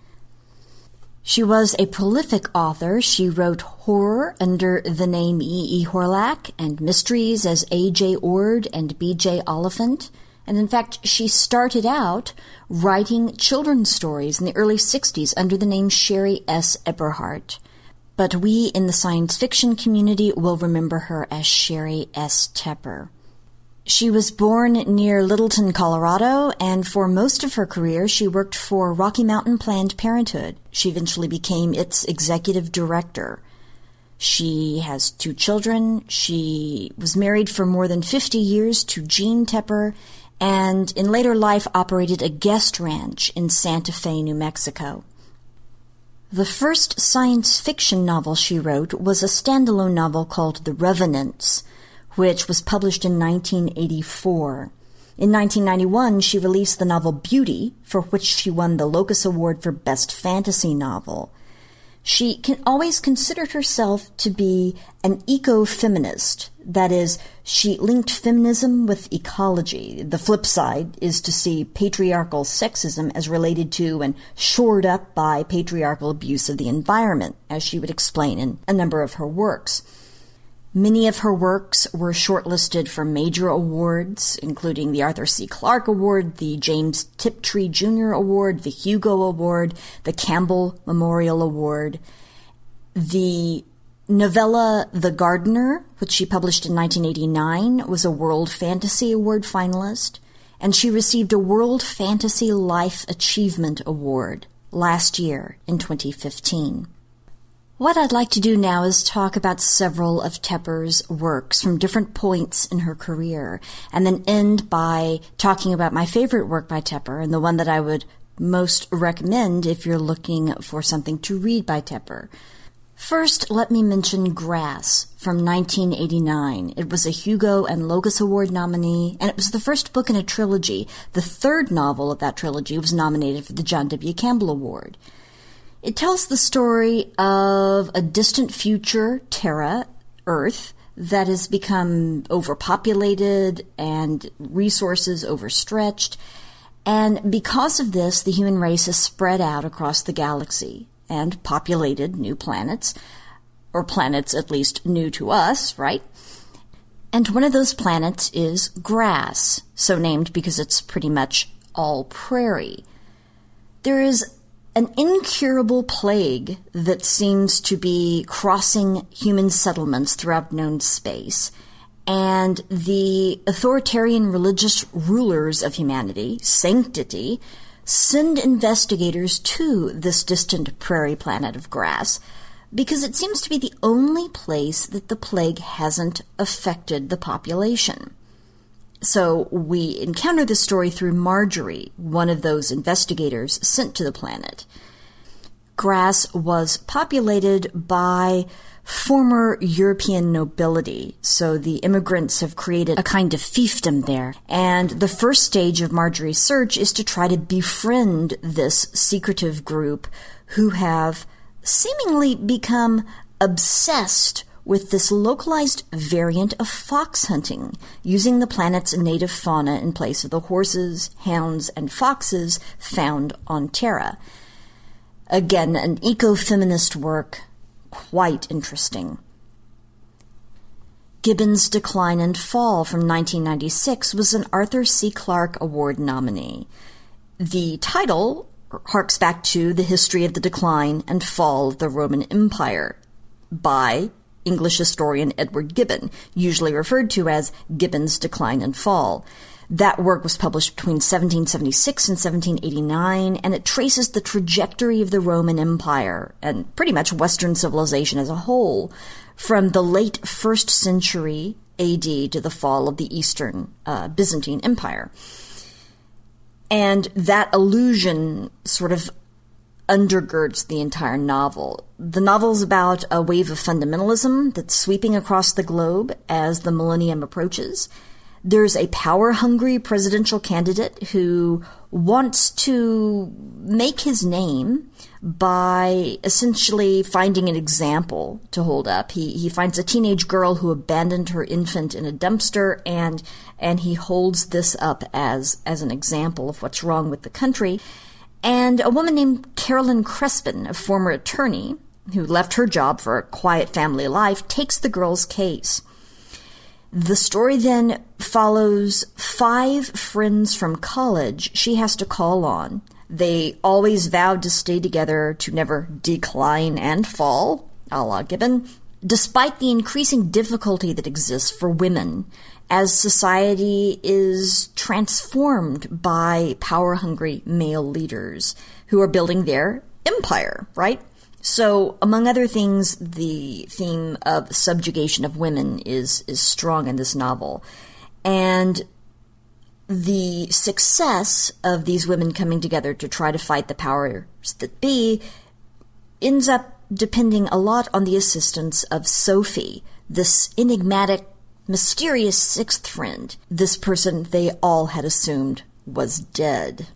She was a prolific author. She wrote horror under the name E. E. Horlak and mysteries as A. J. Orde and B. J. Oliphant. And in fact, she started out writing children's stories in the early 60s under the name Sheri S. Eberhart. But we in the science fiction community will remember her as Sheri S. Tepper. She was born near Littleton, Colorado, and for most of her career she worked for Rocky Mountain Planned Parenthood. She eventually became its executive director. She has two children. She was married for more than 50 years to Gene Tepper and in later life operated a guest ranch in Santa Fe, New Mexico. The first science fiction novel she wrote was a standalone novel called The Revenants, which was published in 1984. In 1991, she released the novel Beauty, for which she won the Locus Award for Best Fantasy Novel. She can always considered herself to be an eco-feminist. That is, she linked feminism with ecology. The flip side is to see patriarchal sexism as related to and shored up by patriarchal abuse of the environment, as she would explain in a number of her works. Many of her works were shortlisted for major awards, including the Arthur C. Clarke Award, the James Tiptree Jr. Award, the Hugo Award, the Campbell Memorial Award. The novella The Gardener, which she published in 1989, was a World Fantasy Award finalist, and she received a World Fantasy Life Achievement Award last year in 2015. What I'd like to do now is talk about several of Tepper's works from different points in her career, and then end by talking about my favorite work by Tepper and the one that I would most recommend if you're looking for something to read by Tepper. First, let me mention Grass from 1989. It was a Hugo and Locus Award nominee, and it was the first book in a trilogy. The third novel of that trilogy was nominated for the John W. Campbell Award. It tells the story of a distant future, Terra, Earth, that has become overpopulated and resources overstretched. And because of this, the human race has spread out across the galaxy and populated new planets, or planets at least new to us, right? And one of those planets is grass, so named because it's pretty much all prairie. There is an incurable plague that seems to be crossing human settlements throughout known space. And the authoritarian religious rulers of humanity, sanctity, send investigators to this distant prairie planet of grass because it seems to be the only place that the plague hasn't affected the population. So we encounter the story through Marjorie, one of those investigators sent to the planet. Grass was populated by former European nobility. So the immigrants have created a kind of fiefdom there. And the first stage of Marjorie's search is to try to befriend this secretive group who have seemingly become obsessed with this localized variant of fox hunting, using the planet's native fauna in place of the horses, hounds, and foxes found on Terra. Again, an eco-feminist work quite interesting. Gibbon's Decline and Fall from 1996 was an Arthur C. Clarke Award nominee. The title harks back to the history of the decline and fall of the Roman Empire by English historian Edward Gibbon, usually referred to as Gibbon's Decline and Fall. That work was published between 1776 and 1789, and it traces the trajectory of the Roman Empire and pretty much Western civilization as a whole from the late first century AD to the fall of the Eastern uh, Byzantine Empire. And that illusion sort of undergirds the entire novel. The novel is about a wave of fundamentalism that's sweeping across the globe as the millennium approaches there's a power hungry presidential candidate who wants to make his name by essentially finding an example to hold up. He he finds a teenage girl who abandoned her infant in a dumpster and and he holds this up as as an example of what's wrong with the country. And a woman named Carolyn Crespin, a former attorney who left her job for a quiet family life, takes the girl's case. The story then follows five friends from college she has to call on. They always vowed to stay together to never decline and fall, a la Gibbon, despite the increasing difficulty that exists for women as society is transformed by power hungry male leaders who are building their empire, right? So, among other things, the theme of subjugation of women is is strong in this novel, and the success of these women coming together to try to fight the powers that be ends up depending a lot on the assistance of Sophie, this enigmatic, mysterious sixth friend, this person they all had assumed was dead.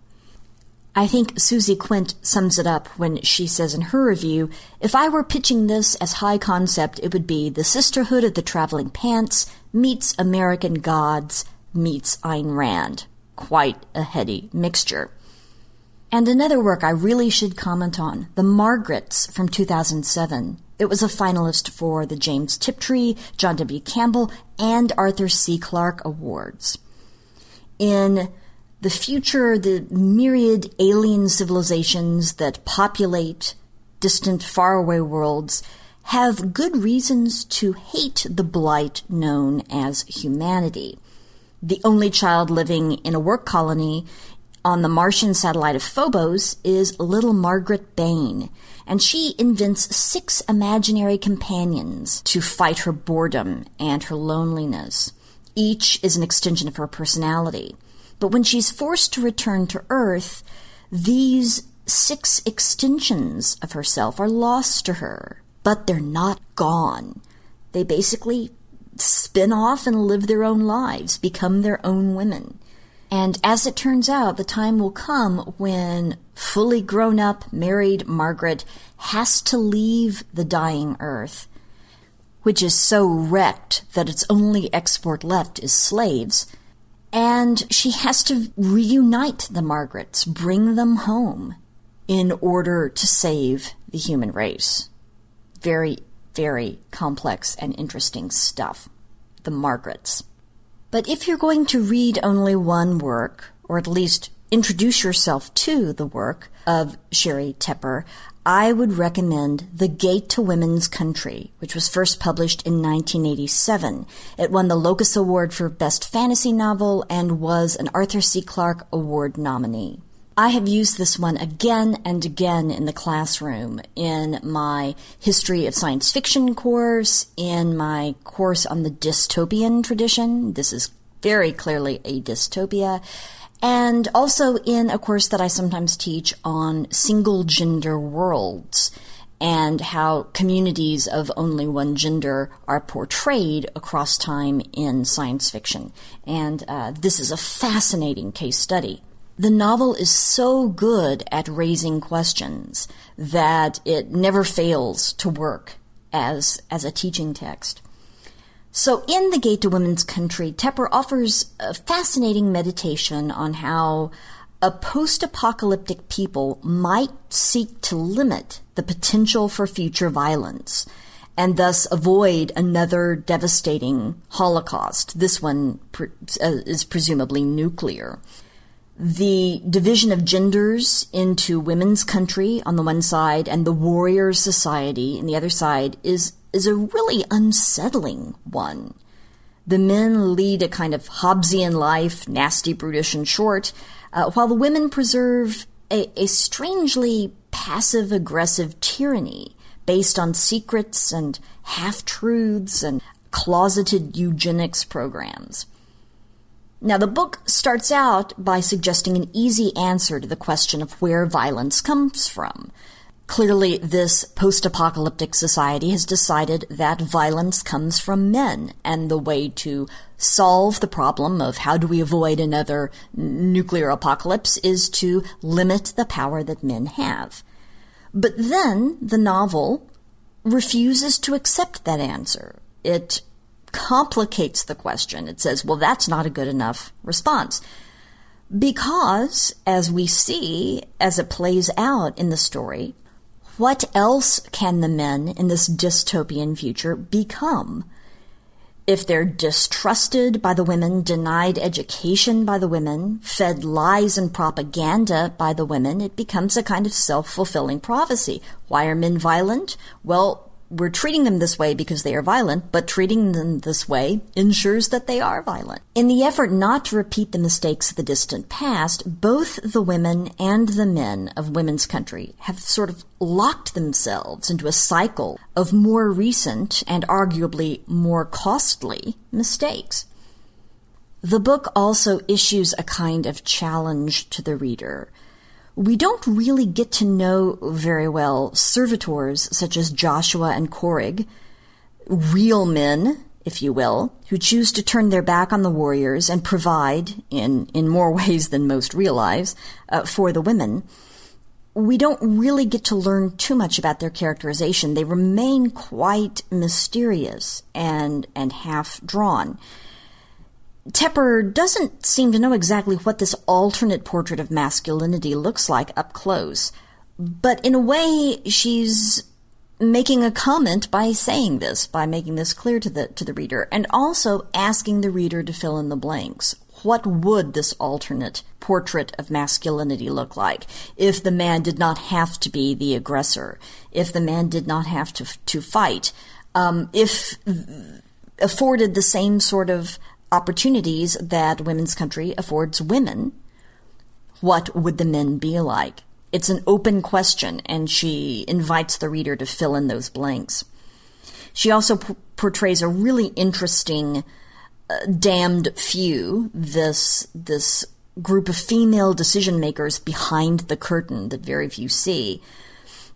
I think Susie Quint sums it up when she says in her review, if I were pitching this as high concept, it would be the sisterhood of the traveling pants meets American gods meets Ayn Rand. Quite a heady mixture. And another work I really should comment on, The Margarets from 2007. It was a finalist for the James Tiptree, John W. Campbell, and Arthur C. Clarke Awards. In the future, the myriad alien civilizations that populate distant, faraway worlds have good reasons to hate the blight known as humanity. The only child living in a work colony on the Martian satellite of Phobos is little Margaret Bain, and she invents six imaginary companions to fight her boredom and her loneliness. Each is an extension of her personality. But when she's forced to return to Earth, these six extensions of herself are lost to her. but they're not gone. They basically spin off and live their own lives, become their own women. And as it turns out, the time will come when fully grown up, married Margaret has to leave the dying earth, which is so wrecked that its only export left is slaves. And she has to reunite the Margarets, bring them home in order to save the human race. Very, very complex and interesting stuff. The Margarets. But if you're going to read only one work, or at least introduce yourself to the work of Sheri Tepper, I would recommend The Gate to Women's Country, which was first published in 1987. It won the Locus Award for Best Fantasy Novel and was an Arthur C. Clarke Award nominee. I have used this one again and again in the classroom in my history of science fiction course, in my course on the dystopian tradition. This is very clearly a dystopia. And also in a course that I sometimes teach on single gender worlds and how communities of only one gender are portrayed across time in science fiction. And uh, this is a fascinating case study. The novel is so good at raising questions that it never fails to work as, as a teaching text. So in The Gate to Women's Country, Tepper offers a fascinating meditation on how a post-apocalyptic people might seek to limit the potential for future violence and thus avoid another devastating Holocaust. This one pre- uh, is presumably nuclear the division of genders into women's country on the one side and the warrior society on the other side is is a really unsettling one. The men lead a kind of Hobbesian life, nasty, brutish, and short, uh, while the women preserve a, a strangely passive aggressive tyranny based on secrets and half truths and closeted eugenics programs. Now, the book starts out by suggesting an easy answer to the question of where violence comes from. Clearly, this post apocalyptic society has decided that violence comes from men, and the way to solve the problem of how do we avoid another nuclear apocalypse is to limit the power that men have. But then the novel refuses to accept that answer. It complicates the question. It says, well, that's not a good enough response. Because, as we see, as it plays out in the story, what else can the men in this dystopian future become? If they're distrusted by the women, denied education by the women, fed lies and propaganda by the women, it becomes a kind of self-fulfilling prophecy. Why are men violent? Well, we're treating them this way because they are violent, but treating them this way ensures that they are violent. In the effort not to repeat the mistakes of the distant past, both the women and the men of women's country have sort of locked themselves into a cycle of more recent and arguably more costly mistakes. The book also issues a kind of challenge to the reader we don't really get to know very well servitors such as Joshua and Corrig, real men, if you will, who choose to turn their back on the warriors and provide, in, in more ways than most realize, uh, for the women. We don't really get to learn too much about their characterization. They remain quite mysterious and, and half drawn. Tepper doesn't seem to know exactly what this alternate portrait of masculinity looks like up close, but in a way, she's making a comment by saying this, by making this clear to the to the reader, and also asking the reader to fill in the blanks. What would this alternate portrait of masculinity look like if the man did not have to be the aggressor, if the man did not have to to fight, um, if afforded the same sort of opportunities that Women's Country affords women, what would the men be like? It's an open question, and she invites the reader to fill in those blanks. She also p- portrays a really interesting uh, damned few, this, this group of female decision makers behind the curtain that very few see.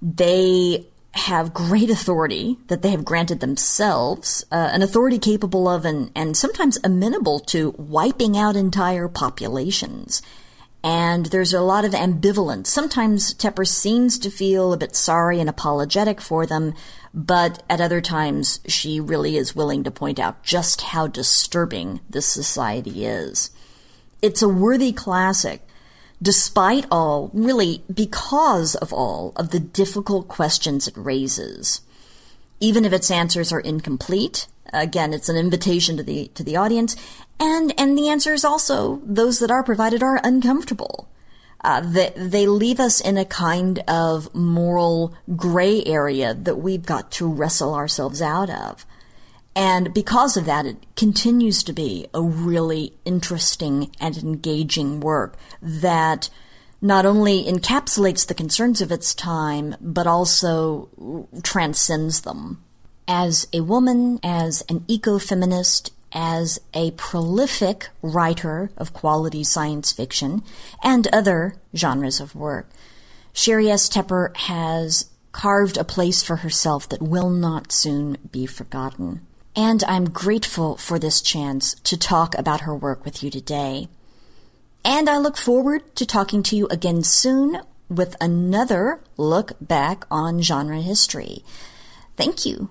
They have great authority that they have granted themselves, uh, an authority capable of and, and sometimes amenable to wiping out entire populations. And there's a lot of ambivalence. Sometimes Tepper seems to feel a bit sorry and apologetic for them, but at other times she really is willing to point out just how disturbing this society is. It's a worthy classic despite all, really because of all of the difficult questions it raises. Even if its answers are incomplete, again, it's an invitation to the, to the audience, and, and the answers also, those that are provided are uncomfortable. Uh, they, they leave us in a kind of moral gray area that we've got to wrestle ourselves out of. And because of that, it continues to be a really interesting and engaging work that not only encapsulates the concerns of its time, but also transcends them. As a woman, as an ecofeminist, as a prolific writer of quality science fiction and other genres of work, Sheri S. Tepper has carved a place for herself that will not soon be forgotten and I'm grateful for this chance to talk about her work with you today. And I look forward to talking to you again soon with another look back on genre history. Thank you.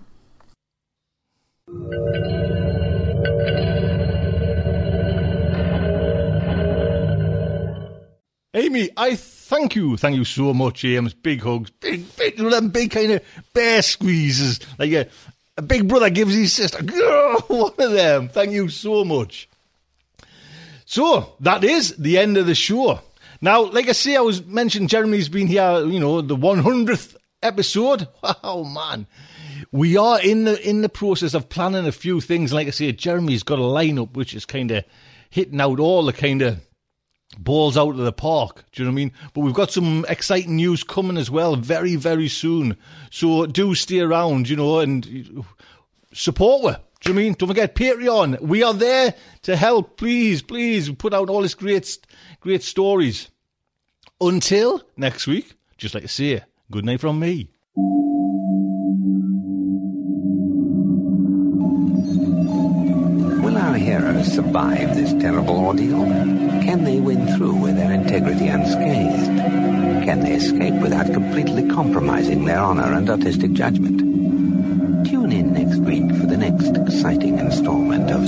Amy, I thank you. Thank you so much, James. Big hugs. Big, big, them big kind of bear squeezes. Like a, a big brother gives his sister. Oh, one of them. Thank you so much. So that is the end of the show. Now, like I say, I was mentioning Jeremy's been here, you know, the 100th episode. Wow, man. We are in the in the process of planning a few things. Like I say, Jeremy's got a lineup which is kind of hitting out all the kind of balls out of the park. Do you know what I mean? But we've got some exciting news coming as well very, very soon. So do stay around, you know, and support her. Do you mean? Don't forget Patreon. We are there to help. Please, please put out all this great, great stories. Until next week, just like to say, good night from me.
Survive this terrible ordeal? Can they win through with their integrity unscathed? Can they escape without completely compromising their honor and artistic judgment? Tune in next week for the next exciting installment of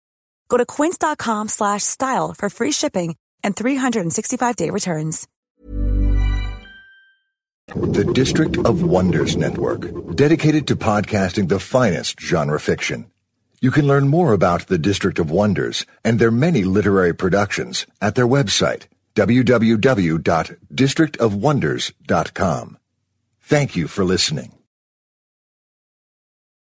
Go to quince.com slash style for free shipping and 365-day returns.
the District of Wonders Network, dedicated to podcasting the finest genre fiction. You can learn more about the District of Wonders and their many literary productions at their website, www.districtofwonders.com. Thank you for listening.